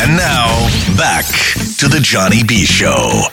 And now, back to the Johnny B. Show.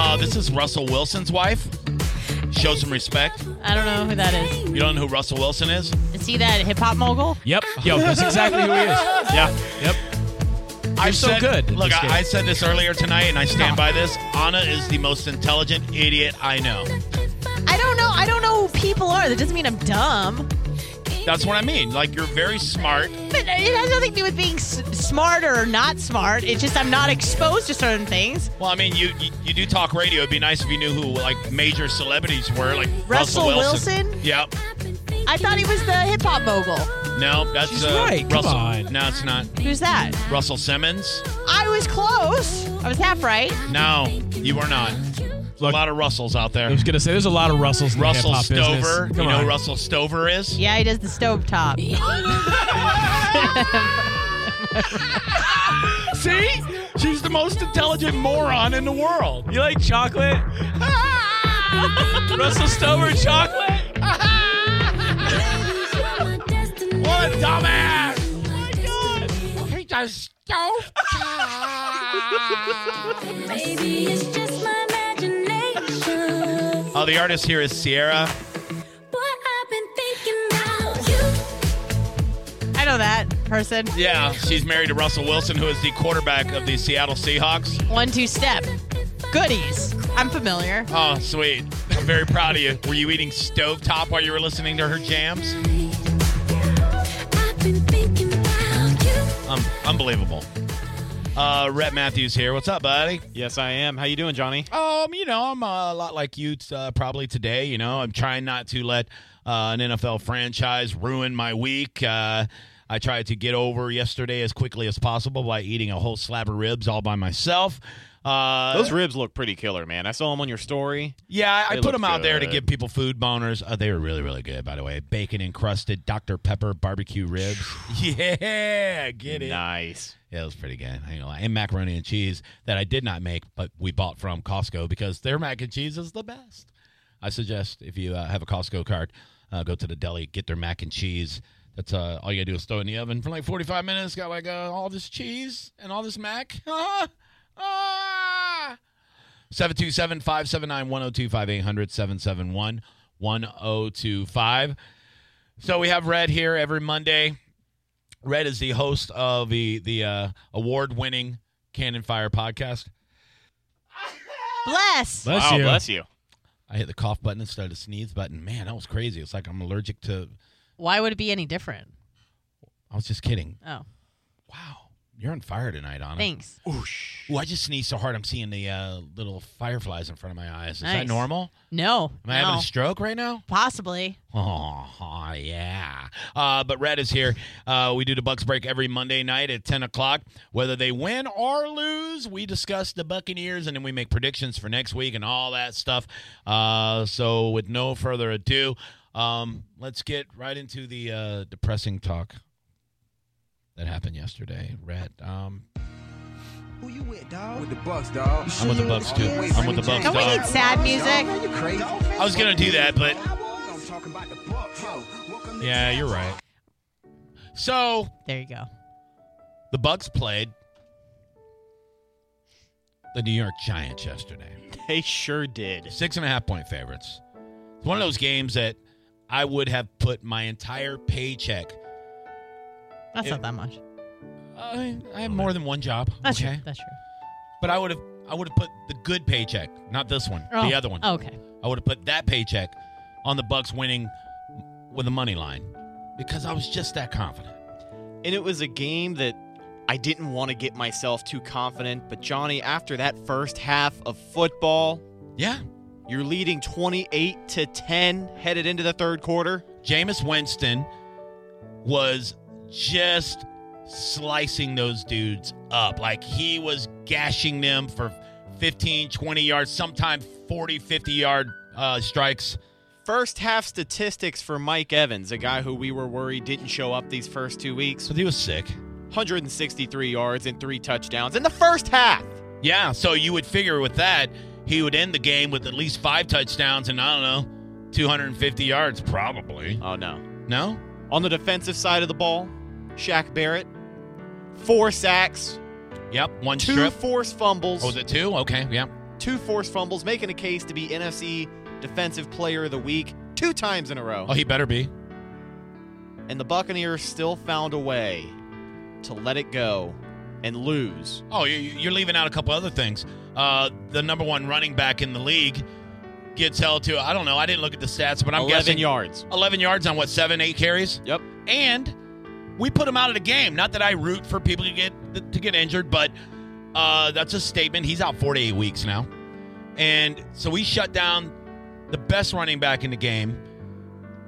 Uh, this is Russell Wilson's wife. Show some respect. I don't know who that is. You don't know who Russell Wilson is? Is he that hip hop mogul? Yep. Yo, that's exactly who he is. Yeah. Yep. I'm so said, good Look. I, I said this earlier tonight, and I stand by this. Anna is the most intelligent idiot I know. I don't know. I don't know who people are. That doesn't mean I'm dumb. That's what I mean. Like you're very smart. But it has nothing to do with being s- smart or not smart. It's just I'm not exposed to certain things. Well, I mean, you, you you do talk radio. It'd be nice if you knew who like major celebrities were, like Russell Wilson. Wilson? Yep. I thought he was the hip hop mogul. No, that's She's uh, right. Come Russell. on. No, it's not. Who's that? Russell Simmons. I was close. I was half right. No, you are not. Look, a lot of Russells out there. I was gonna say there's a lot of Russells in Russell the hip-hop business. Stover. Come you know on. who Russell Stover is? Yeah, he does the stove top. See? She's the most intelligent moron in the world. You like chocolate? Russell Stover chocolate? What a dumbass! Oh he does Maybe it's just my imagination. Oh, the artist here is Ciara. Boy, I've been thinking about you. I know that person. Yeah, she's married to Russell Wilson, who is the quarterback of the Seattle Seahawks. One two step. Goodies. I'm familiar. Oh, sweet. I'm very proud of you. Were you eating stovetop while you were listening to her jams? I've been thinking about you. Um, unbelievable. Uh, Rhett Matthews here. What's up, buddy? Yes, I am. How you doing, Johnny? Um, you know, I'm uh, a lot like you uh, probably today. You know, I'm trying not to let uh, an NFL franchise ruin my week. Uh, I tried to get over yesterday as quickly as possible by eating a whole slab of ribs all by myself. Uh, Those ribs look pretty killer, man. I saw them on your story. yeah, I they put them out there to give people food boners. Uh, they were really, really good, by the way. Bacon encrusted Dr. Pepper barbecue ribs. yeah, get it. Nice. Yeah, it was pretty good. I ain't gonna lie. And macaroni and cheese that I did not make, but we bought from Costco because their mac and cheese is the best. I suggest if you uh, have a Costco card, uh, go to the deli, get their mac and cheese. That's uh, all you gotta do is throw it in the oven for like 45 minutes. Got like uh, all this cheese and all this mac. Ah, ah. 727 579 1025 800 771 1025. So we have Red here every Monday. Red is the host of the the uh, award-winning Cannon Fire podcast. Bless. Bless wow, you. bless you. I hit the cough button instead of the sneeze button. Man, that was crazy. It's like I'm allergic to. Why would it be any different? I was just kidding. Oh, Wow, you're on fire tonight, Anna. thanks. Ooh, I just sneezed so hard I'm seeing the uh, little fireflies in front of my eyes. Is that Nice. normal? No. Am I no. having a stroke right now? Possibly. Oh, yeah. Uh, but Red is here. Uh, we do the Bucks break every Monday night at 10 o'clock. Whether they win or lose, we discuss the Buccaneers and then we make predictions for next week and all that stuff. Uh, so, with no further ado, um, let's get right into the uh, depressing talk that happened yesterday. Red, um, Who you with, dog? With the Bucks, dog. I'm with the Bucks too. I'm with the Bucks. Don't we dog. need sad music? You crazy? I was gonna do that, but I'm talking about the Bucks. Yo, welcome to yeah, you're right. So There you go. the Bucks played the New York Giants yesterday. They sure did. Six and a half point favorites. It's one of those games that I would have put my entire paycheck. That's It- not that much. I, I have more than one job. That's okay, true. That's true. but I would have I would have put the good paycheck, not this one, Oh, the other one. Okay. I would have put that paycheck on the Bucks winning with a money line because I was just that confident. And it was a game that I didn't want to get myself too confident. But, Johnny, after that first half of football, Yeah. You're leading 28 to 10 headed into the third quarter. Jameis Winston was just slicing those dudes up. Like he was gashing them for 15, 20 yards, sometimes 40, 50 yard uh, strikes. First half statistics for Mike Evans, a guy who we were worried didn't show up these first two weeks. So he was sick. 163 yards and three touchdowns in the first half. Yeah. So you would figure with that, he would end the game with at least five touchdowns and I don't know, 250 yards, probably. Oh, no. No? On the defensive side of the ball, Shaq Barrett, four sacks, Yep. One two strip. forced fumbles, Oh, was it two? Okay. Yeah. two forced fumbles, making a case to be NFC Defensive Player of the Week two times in a row. Oh, he better be. And the Buccaneers still found a way to let it go and lose. Oh, you- you're leaving out a couple other things. Uh, the number one running back in the league gets held to, I don't know, I didn't look at the stats, but I'm 11 guessing yards. 11 yards on what, seven, eight carries? Yep. And we put him out of the game. Not that I root for people to get to get injured, but uh, that's a statement. He's out four to eight weeks now. And so we shut down the best running back in the game.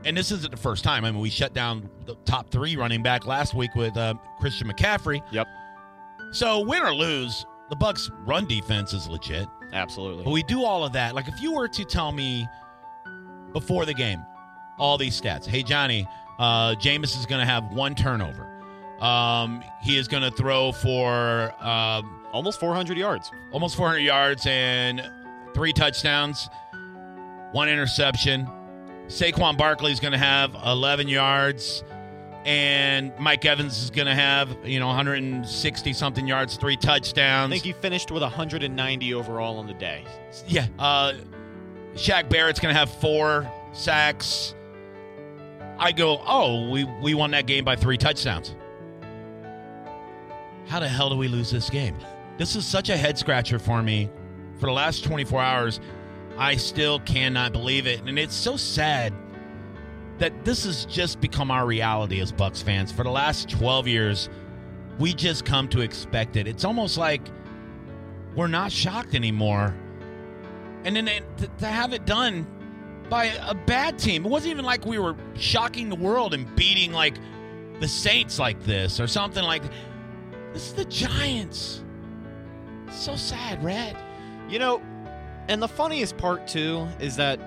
And this isn't the first time. I mean, we shut down the top three running back last week with uh, Christian McCaffrey. Yep. So win or lose, the Bucks' run defense is legit. Absolutely. But we do all of that. Like if you were to tell me before the game all these stats, hey Johnny, uh, Jameis is going to have one turnover. Um, he is going to throw for um, Almost 400 yards. almost 400 yards and three touchdowns, one interception. Saquon Barkley is going to have 11 yards, and Mike Evans is going to have you know 160 something yards, three touchdowns. I think he finished with 190 overall on the day. Yeah. Uh, Shaq Barrett's going to have four sacks. I go, oh, we, we won that game by three touchdowns. How the hell do we lose this game? This is such a head scratcher for me. For the last 24 hours, I still cannot believe it. And it's so sad that this has just become our reality as Bucks fans. For the last 12 years, we just come to expect it. It's almost like we're not shocked anymore and then to, have it done by a bad team. It wasn't even like we were shocking the world and beating like the Saints like this or something like. This is the Giants. So sad, Red. You know, and the funniest part too is that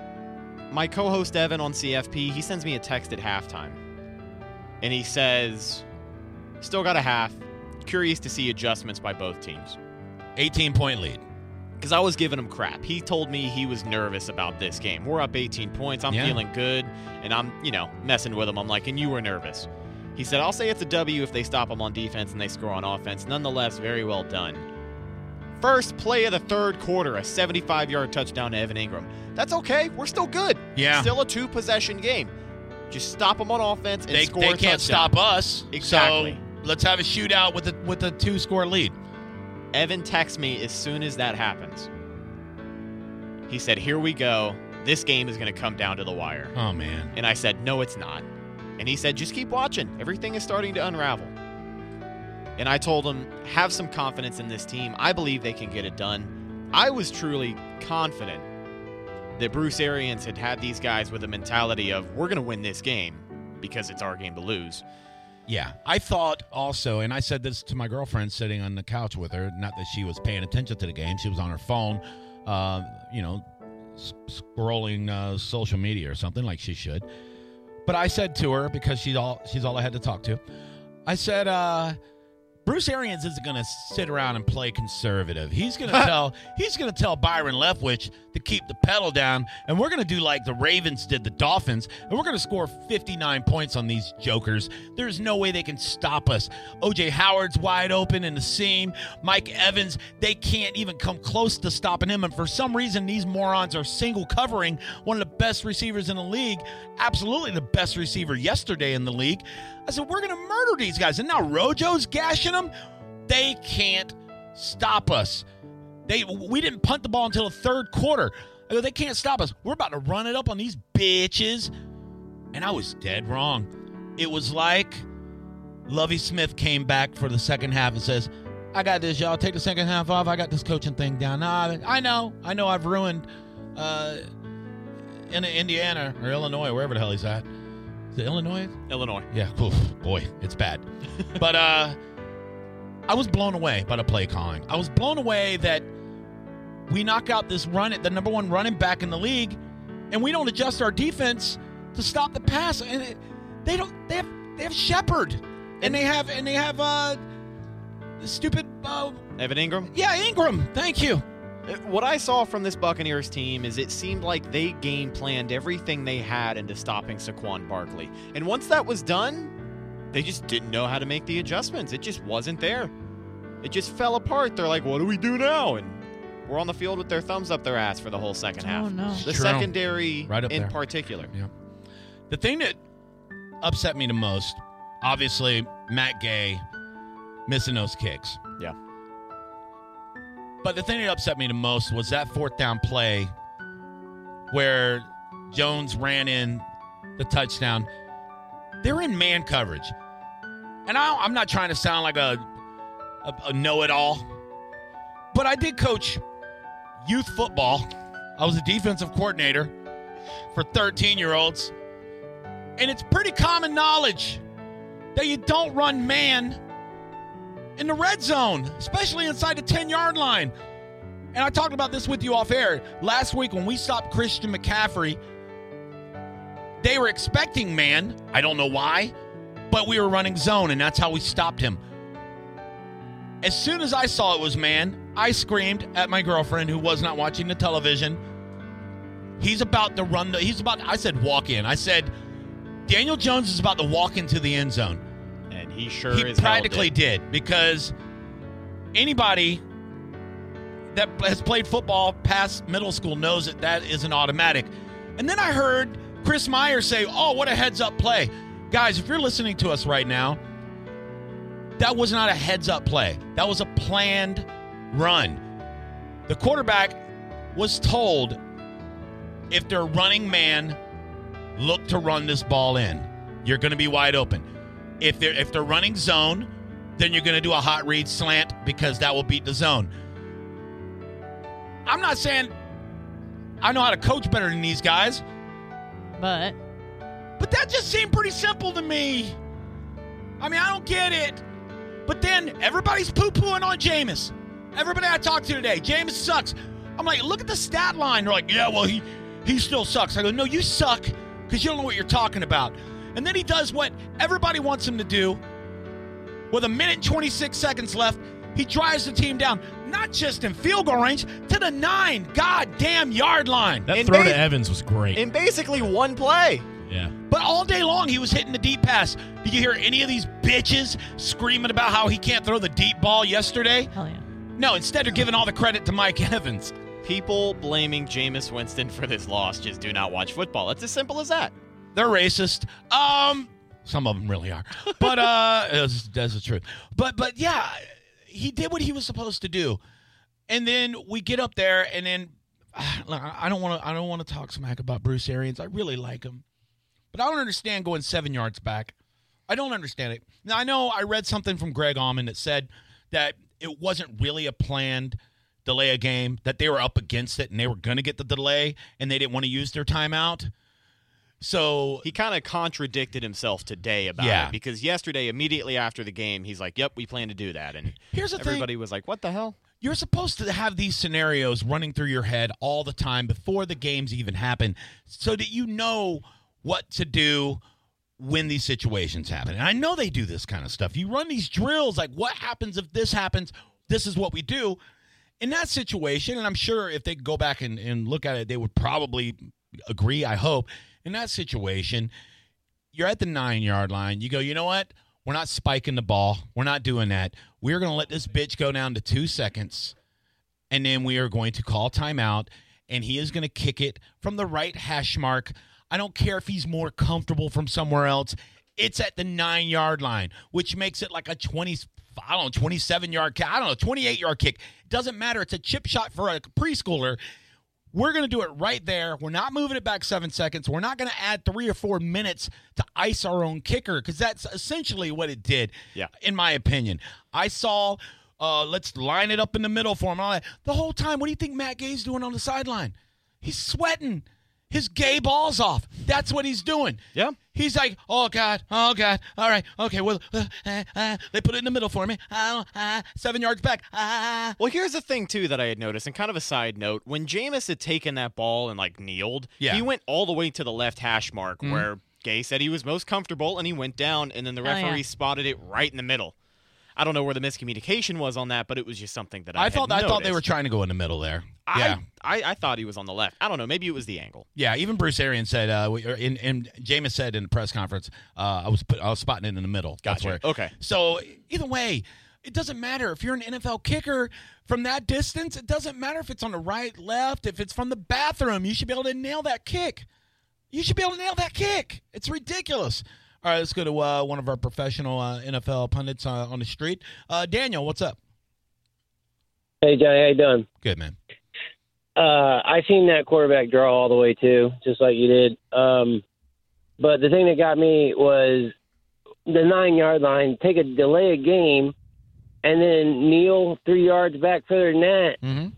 my co-host Evan on CFP, he sends me a text at halftime. And he says, "Still got a half. Curious to see adjustments by both teams." 18 point lead. Cuz I was giving him crap. He told me he was nervous about this game. We're up 18 points. I'm Yeah. feeling good and I'm, you know, messing with him. I'm like, "And you were nervous." He said, "I'll say it's a W if they stop them on defense and they score on offense. Nonetheless, very well done." First play of the third quarter, a 75 yard touchdown to Evan Engram. That's okay. We're still good. Yeah. Still a two possession game. Just stop them on offense and They, score they can't touchdown. stop us. Exactly. So let's have a shootout with a with a two score lead. Evan texts me as soon as that happens. He said, Here we go. This game is going to come down to the wire. Oh man. And I said, No, it's not. And he said, Just keep watching. Everything is starting to unravel. And I told him, Have some confidence in this team. I believe they can get it done. I was truly confident that Bruce Arians had had these guys with a mentality of, We're going to win this game because it's our game to lose. Yeah, I thought also, and I said this to my girlfriend sitting on the couch with her. Not that she was paying attention to the game; she was on her phone, uh, you know, scrolling uh, social media or something like she should. But I said to her because she's all she's all I had to talk to. I said, uh, Bruce Arians isn't going to sit around and play conservative. He's going to tell he's going to tell Byron Leftwich to keep the pedal down, and we're going to do like the Ravens did the Dolphins, and we're going to score 59 points on these jokers. There's no way they can stop us. OJ Howard's wide open in the seam. Mike Evans, they can't even come close to stopping him. And for some reason, these morons are single covering one of the best receivers in the league, absolutely the best receiver yesterday in the league. I said, we're going to murder these guys. And now Rojo's gashing them. They can't stop us. They we didn't punt the ball until the third quarter. I go, they can't stop us. We're about to run it up on these bitches. And I was dead wrong. It was like Lovie Smith came back for the second half and says, I got this, y'all. Take the second half off. I got this coaching thing down. Nah, I know. I know I've ruined uh, in Indiana or Illinois, wherever the hell he's at. Is it Illinois? Illinois. Yeah. Oof, boy, it's bad. but uh, I was blown away by the play calling. I was blown away that we knock out this run at the number one running back in the league, and we don't adjust our defense to stop the pass. And it, they don't. They have. They have Shepard, and they have. And they have uh, stupid. Uh, Evan Engram. yeah, Engram. Thank you. What I saw from this Buccaneers team is it seemed like they game planned everything they had into stopping Saquon Barkley. And once that was done, they just didn't know how to make the adjustments. It just wasn't there. It just fell apart. They're like, what do we do now? And we're on the field with their thumbs up their ass for the whole second oh, half. Oh no. The True. secondary Right up in there. particular. The thing that upset me the most, obviously, Matt Gay missing those kicks. But the thing that upset me the most was that fourth down play where Jones ran in the touchdown. They're in man coverage. And I, I'm not trying to sound like a, a, a know it all, but I did coach youth football. I was a defensive coordinator for 13 year olds. And it's pretty common knowledge that you don't run man in the red zone, especially inside the 10 yard line. And I talked about this with you off air. Last week when we stopped Christian McCaffrey, they were expecting man. I don't know why, but we were running zone, and that's how we stopped him. As soon as I saw it was man, I screamed at my girlfriend who was not watching the television. He's about to run the, he's about, I said walk in. I said, Daniel Jones is about to walk into the end zone he sure he practically did. did. because anybody that has played football past middle school knows that that is an automatic. And then I heard Chris Meyer say, "Oh, what a heads up play." Guys, if you're listening to us right now, that was not a heads up play. That was a planned run. The quarterback was told if they're running man, look to run this ball in. You're going to be wide open. If they're if they're running zone, then you're going to do a hot read slant because that will beat the zone. I'm not saying I know how to coach better than these guys, But but that just seemed pretty simple to me. I mean, I don't get it. But then everybody's poo pooing on Jameis. Everybody I talked to today, Jameis sucks. I'm like, look at the stat line. They're like, yeah, well, he he still sucks. I go, no, you suck because you don't know what you're talking about. And then he does what everybody wants him to do. With a minute and 26 seconds left, he drives the team down, not just in field goal range, to the nine goddamn yard line. That And throw ba- to Evans was great. In basically one play. yeah. But all day long, he was hitting the deep pass. Did you hear any of these bitches screaming about how he can't throw the deep ball yesterday? hell yeah. No, instead they're giving all the credit to Mike Evans. People blaming Jameis Winston for this loss just do not watch football. It's as simple as that. They're racist. Um, some of them really are, but uh, that's, that's the truth. But but yeah, he did what he was supposed to do, and then we get up there, and then I don't want to I don't want to talk smack about Bruce Arians. I really like him, but I don't understand going seven yards back. I don't understand it. Now I know I read something from Greg Auman that said that it wasn't really a planned delay a game that they were up against it and they were going to get the delay and they didn't want to use their timeout. So He kind of contradicted himself today about Yeah. it because yesterday, immediately after the game, he's like, "Yep, we plan to do that." And Here's the thing. everybody was like, "What the hell?" you're supposed to have these scenarios running through your head all the time before the games even happen so that you know what to do when these situations happen. And I know they do this kind of stuff. You run these drills like what happens if this happens? This is what we do. In that situation, and I'm sure if they go back and, and look at it, they would probably agree, I hope. In that situation, you're at the nine yard line. You go, you know what? We're not spiking the ball. We're not doing that. We're going to let this bitch go down to two seconds, and then we are going to call timeout, and he is going to kick it from the right hash mark. I don't care if he's more comfortable from somewhere else. It's at the nine yard line, which makes it like a 20, I don't know, 27 yard kick. I don't know, 28 yard kick. Doesn't matter. It's a chip shot for a preschooler. We're going to do it right there. We're not moving it back seven seconds. We're not going to add three or four minutes to ice our own kicker because that's essentially what it did, Yeah. in my opinion. I saw, uh, let's line it up in the middle for him. and all that. The whole time, what do you think Matt Gay's doing on the sideline? He's sweating his gay balls off. That's what he's doing. Yeah. He's like, oh God, oh God, all right, okay, well, uh, uh, uh, they put it in the middle for me. Uh, uh, seven yards back. Uh. Well, here's the thing too that I had noticed, and kind of a side note: when Jameis had taken that ball and like kneeled, Yeah. Mm-hmm. he went all the way to the left hash mark where Gay said he was most comfortable, and he went down, and then the Oh, yeah. referee spotted it right in the middle. I don't know where the miscommunication was on that, but it was just something that I, I had thought I thought they were trying to go in the middle there. I, yeah, I, I thought he was on the left. I don't know. Maybe it was the angle. yeah. Even Bruce Arian said, uh, we- or in, in Jameis said in the press conference, uh, I was put, I was spotting it in the middle. That's Gotcha. where. Okay. So either way, it doesn't matter if you're an NFL kicker from that distance. It doesn't matter if it's on the right, left, if it's from the bathroom. You should be able to nail that kick. You should be able to nail that kick. It's ridiculous. All right, let's go to uh, one of our professional uh, NFL pundits uh, on the street. Uh, Daniel, what's up? Hey Johnny, how you doing? Good man. Uh, I seen that quarterback draw all the way too, just like you did. Um, but the thing that got me was the nine yard line. Take a delay a game, and then kneel three yards back further than that. Mm-hmm.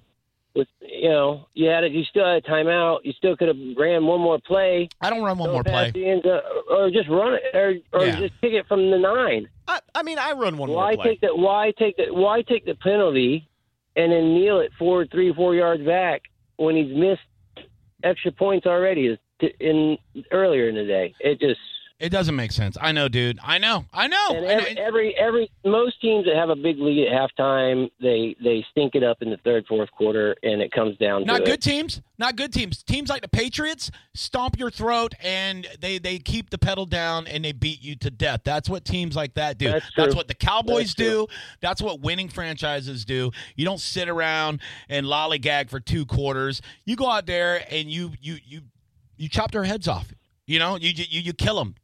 With you know, you had it. You still had a timeout. You still could have ran one more play. I don't run one more play. zone, or just run it, or, or Yeah. just kick it from the nine. I, I mean, I run one why more play. take that? why take the why take the penalty and then kneel it four three four yards back when he's missed extra points already in earlier in the day. It just It doesn't make sense. I know, dude. I know. I know. and every, every every most teams that have a big lead at halftime they they stink it up in the third fourth quarter and it comes down to Not good it. teams. Not good teams. Teams like the Patriots stomp your throat and they they keep the pedal down and they beat you to death. That's what teams like that do. That's true. what the Cowboys That's do. That's what winning franchises do. You don't sit around and lollygag for two quarters. You go out there and you you you you chop their heads off. You know, you you, you kill them.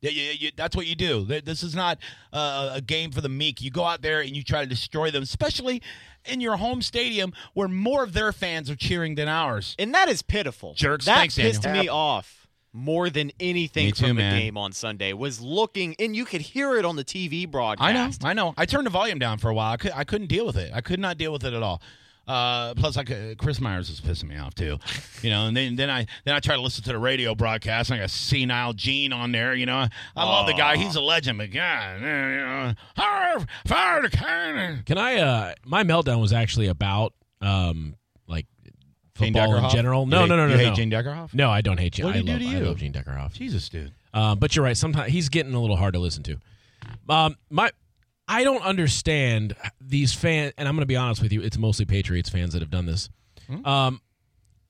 that's what you do. This is not uh, a game for the meek. You go out there and you try to destroy them, especially in your home stadium where more of their fans are cheering than ours. and that is pitiful. Jerks. That Thanks, pissed Daniel. me off more than anything Me too, from the man. game on Sunday. Was looking, and you could hear it on the TV broadcast. I know, I know. I turned the volume down for a while. I, could, I couldn't deal with it. I could not deal with it at all. Uh, plus, I could, Chris Myers is pissing me off too. You know, and then then I then I try to listen to the radio broadcast. And I got senile Gene on there. You know, I love the guy. He's a legend, but God, you know, "Arr, fire the cannon. Can I? uh My meltdown was actually about um like football in general. No, hate- no, no, no. you hate no. Gene Deckerhoff? No, I don't hate Gene. What did I he do love, to I you? love Gene Deckerhoff. Jesus, dude. Um, but you're right. Sometimes he's getting a little hard to listen to. Um, my, I don't understand these fans, and I'm going to be honest with you. It's mostly Patriots fans that have done this. Um,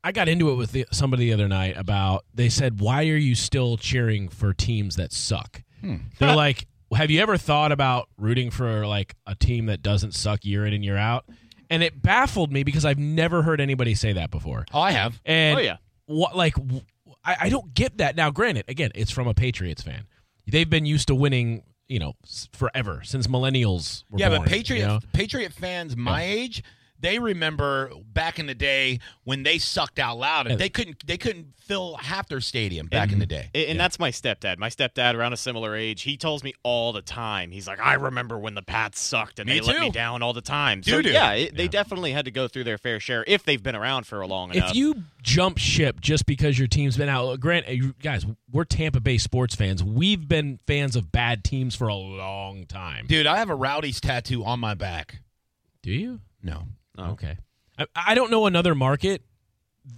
I got into it with the, somebody the other night about. They said, "Why are you still cheering for teams that suck?" They're like, "Have you ever thought about rooting for like a team that doesn't suck year in and year out?" And it baffled me because I've never heard anybody say that before. Oh, I have. And Oh, yeah. what like I don't get that. Now, granted, again, it's from a Patriots fan. They've been used to winning, you know, forever since millennials were yeah, born. but Patriot you know? Patriot fans my age, they remember back in the day when they sucked out loud and they couldn't they couldn't fill half their stadium back in mm-hmm. the day. And, and that's my stepdad. My stepdad, around a similar age, he tells me all the time. He's like, I remember when the Pats sucked and Me they let me down all the time. So, Doo-doo. yeah, it, they Yeah. definitely had to go through their fair share if they've been around for a long enough. If you jump ship just because your team's been out, Grant, guys, we're Tampa Bay sports fans. We've been fans of bad teams for a long time. Dude, I have a Rowdies tattoo on my back. Do you? No. Oh. Okay. I, I don't know another market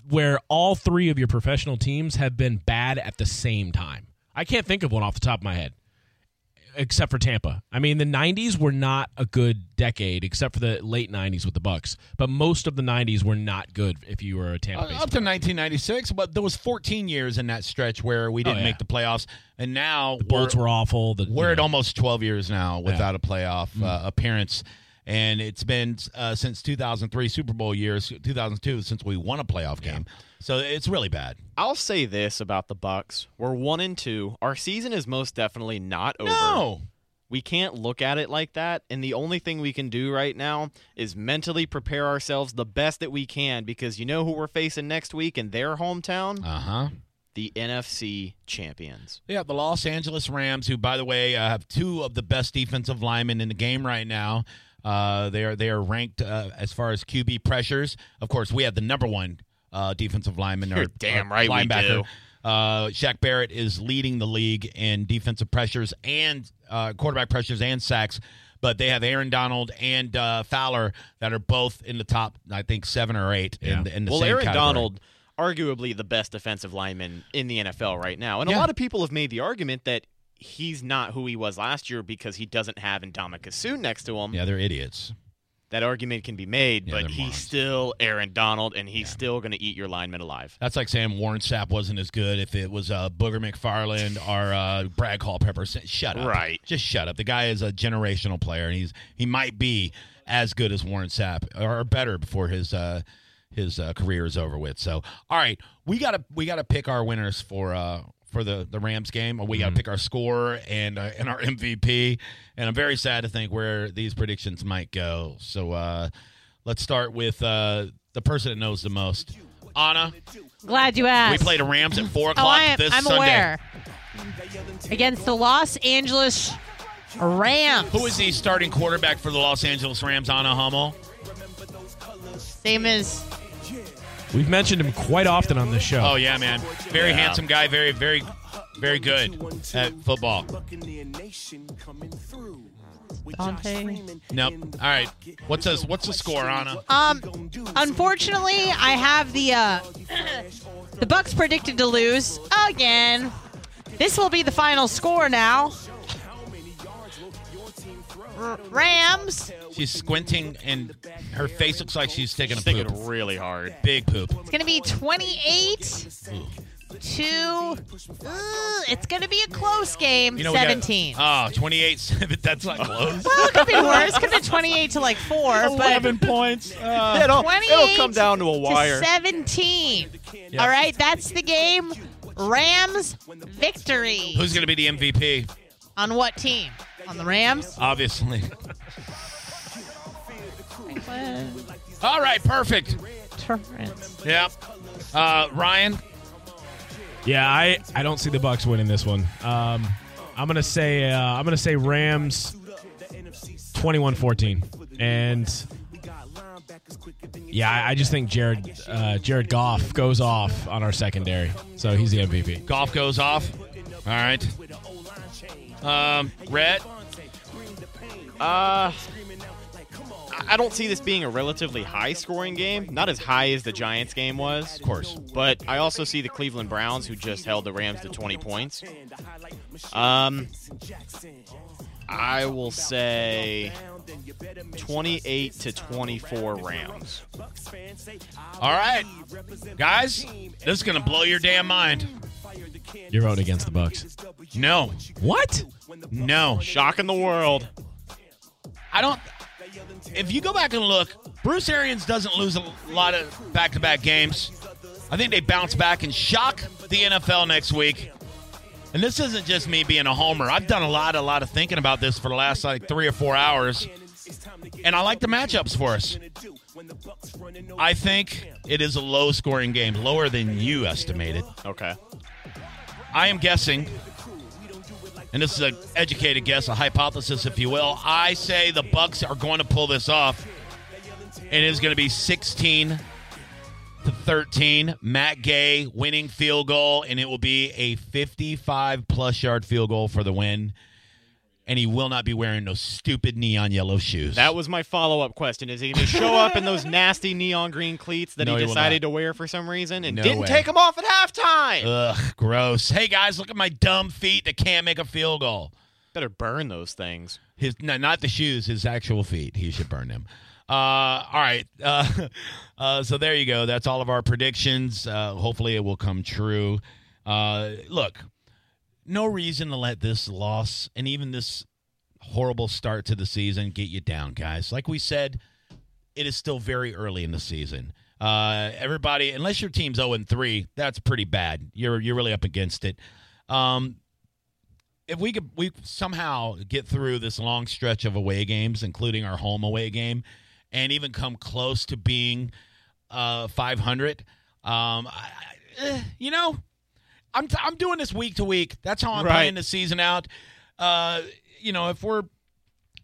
where all three of your professional teams have been bad at the same time. I can't think of one off the top of my head, except for Tampa. I mean, the '90s were not a good decade, except for the late '90s with the Bucks. But most of the '90s were not good if you were a Tampa Uh, up to 1996, but there was 14 years in that stretch where we didn't Oh, yeah. make the playoffs, and now the Bolts we're, were awful. The, we're you at almost 12 years now without a playoff uh, appearance, and it's been uh, since 2003 Super Bowl years, 2002 since we won a playoff game. So it's really bad. I'll say this about the Bucks: we're one and two. Our season is most definitely not over. No, We can't look at it like that. And the only thing we can do right now is mentally prepare ourselves the best that we can because you know who we're facing next week in their hometown? Uh huh. The NFC champions. Yeah, the Los Angeles Rams, who, by the way, uh, have two of the best defensive linemen in the game right now. Uh, they are they are ranked uh, as far as QB pressures. Of course, we have the number one uh, defensive lineman. You're or, damn or right we linebacker. do. Uh, Shaq Barrett is leading the league in defensive pressures and uh, quarterback pressures and sacks. But they have Aaron Donald and uh, Fowler that are both in the top, I think, seven or eight in, the- in the well, same Aaron category. Donald, arguably the best defensive lineman in the NFL right now. And Yeah. a lot of people have made the argument that he's not who he was last year because he doesn't have Ndamukong Suh next to him. Yeah, they're idiots. That argument can be made, Yeah, but he's morons. still Aaron Donald, and he's still going to eat your lineman alive. That's like saying Warren Sapp wasn't as good if it was uh, Booger McFarland or uh, Brad Culpepper. Shut up. Right. Just shut up. The guy is a generational player, and he's he might be as good as Warren Sapp or better before his uh, his uh, career is over with. So, all right, we gotta we gotta pick our winners for uh, for the the Rams game, or we gotta pick our score and uh, and our MVP. And I'm very sad to think where these predictions might go. So uh, let's start with uh, the person that knows the most. Anna, Glad you asked. we play the Rams at four o'clock I am, this I'm Sunday. aware. Against the Los Angeles Rams. Who is the starting quarterback for the Los Angeles Rams? Anna Hummel. Same as We've mentioned him quite often on this show. Oh yeah, man. Very Yeah. handsome guy. Very, very, very good at football. Dante. Nope. All right. What's this? What's the score, Anna? Um, unfortunately, I have the uh, the Bucks predicted to lose again. This will be the final score now. R- Rams. She's squinting, and her face looks like she's taking a He's thinking poop. really hard. Big poop. It's gonna be 28 to. Uh, it's gonna be a close game. You know, we got- 17. Oh, 28 7. That's not close. well, it could be worse. Could be 28 to like four, but points. it'll, 28 it'll come down to a wire. to 17. All right, that's the game. Rams victory. Who's going to be the MVP? On what team? On the Rams? Obviously. All right, perfect. Torrance. Yeah. Uh, Ryan, Yeah, I, I don't see the Bucks winning this one. Um, I'm gonna say uh, I'm gonna say Rams 21-14. and yeah, I, I just think Jared uh, Jared Goff goes off on our secondary, so he's the MVP. Goff goes off. All right. Um, Rhett, Uh, I- don't see this being a relatively high scoring game. Not as high as the Giants game was. of course. But I also see the Cleveland Browns, who just held the Rams to 20 points. Um, I will say 28 to 24 Rams. All right, guys, this is gonna blow your damn mind. You're voting against the Bucks. No, What? no, Shocking the world. I don't. If you go back and look, Bruce Arians doesn't lose a lot of back-to-back games. I think they bounce back and shock the NFL next week. And this isn't just me being a homer. I've done a lot, a lot of thinking about this for the last like three or four hours, and I like the matchups for us. I think it is a low-scoring game, lower than you estimated. Okay. I am guessing, and this is an educated guess, a hypothesis, if you will. I say the Bucks are going to pull this off, and it is going to be 16 to 13. Matt Gay winning field goal, and it will be a 55 plus yard field goal for the win. And he will not be wearing those stupid neon yellow shoes. That was my follow up question. Is he going to show up in those nasty neon green cleats that No, he he decided not. to wear for some reason and No didn't way. take them off at halftime? Ugh, gross. Hey guys, look at my dumb feet that can't make a field goal. Better burn those things. His no, not the shoes, his actual feet. He should burn them. Uh, all right. Uh, uh, so there you go. That's all of our predictions. Uh, hopefully, it will come true. Uh, look, no reason to let this loss and even this horrible start to the season get you down, guys. Like we said, it is still very early in the season. Uh, everybody, unless your team's zero and three, that's pretty bad. You're you're really up against it. Um, if we could we somehow get through this long stretch of away games, including our home away game, and even come close to being uh, 500, um, I, eh, you know, I'm I'm doing this week to week. That's how I'm Right. playing the season out. Uh, you know, if we're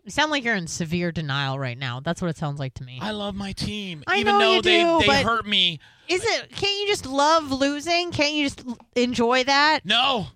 You sound like you're in severe denial right now. That's what it sounds like to me. I love my team, I even know though you they do, they but- hurt me. Is it? Can't you just love losing? Can't you just enjoy that? No,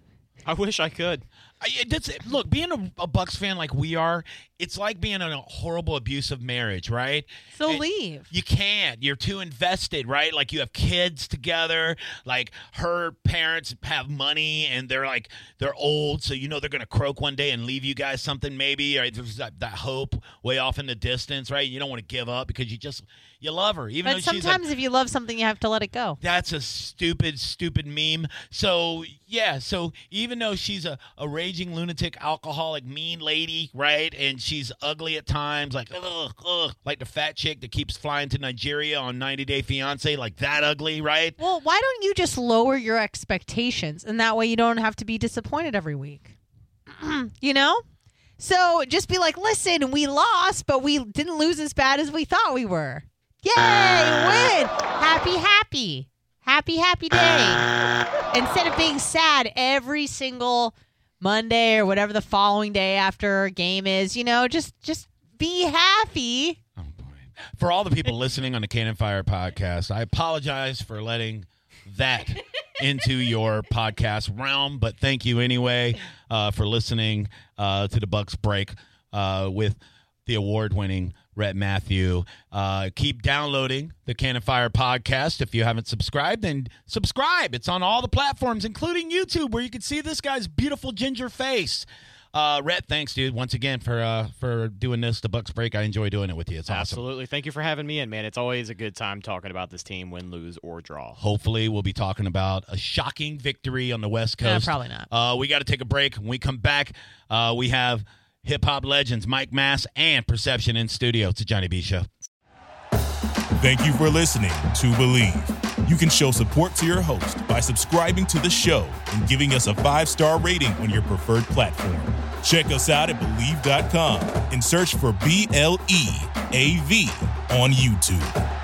I wish I could. I, it- look. Being a, a Bucks fan like we are, it's like being in a horrible abusive marriage, right? So And leave. You can't. You're too invested, right? Like you have kids together. Like her parents have money, and they're like they're old, so you know they're gonna croak one day and leave you guys something, maybe. Or there's that, that hope way off in the distance, right? You don't want to give up because you just you love her, even But though she's a sometimes if you love something, you have to let it go. that's a stupid, stupid meme. So yeah, so even though she's a, a raging lunatic, alcoholic, mean lady, right? And she's ugly at times, like ugh, ugh, like the fat chick that keeps flying to Nigeria on 90 Day Fiance, like that ugly, right? Well, why don't you just lower your expectations, and that way you don't have to be disappointed every week? you know. So just be like, listen, we lost, but we didn't lose as bad as we thought we were. Yay, ah. win! Happy, happy, happy, happy day. Ah. Instead of being sad every single Monday or whatever the following day after a game is, you know, just just be happy. Oh boy! For all the people listening on the Cannon Fire podcast, I apologize for letting that into your podcast realm, but thank you anyway uh, for listening uh, to the Bucks break uh, with the award-winning Rhett Matthew. Uh, keep downloading the Cannon Fire podcast. If you haven't subscribed, then subscribe. It's on all the platforms, including YouTube, where you can see this guy's beautiful ginger face. Uh, Rhett, thanks, dude, once again for uh, for doing this. The Bucks break. I enjoy doing it with you. It's awesome. Absolutely. Thank you for having me in, man. It's always a good time talking about this team, win, lose, or draw. Hopefully, we'll be talking about a shocking victory on the West Nah, Coast. probably not. Uh, we got to take a break. When we come back, uh, we have hip hop legends Mike Mass and Perception in studio. It's a Johnny B show. Thank you for listening to Bleav. You can show support to your host by subscribing to the show and giving us a five star rating on your preferred platform. Check us out at Bleav.com and search for B L E A V on YouTube.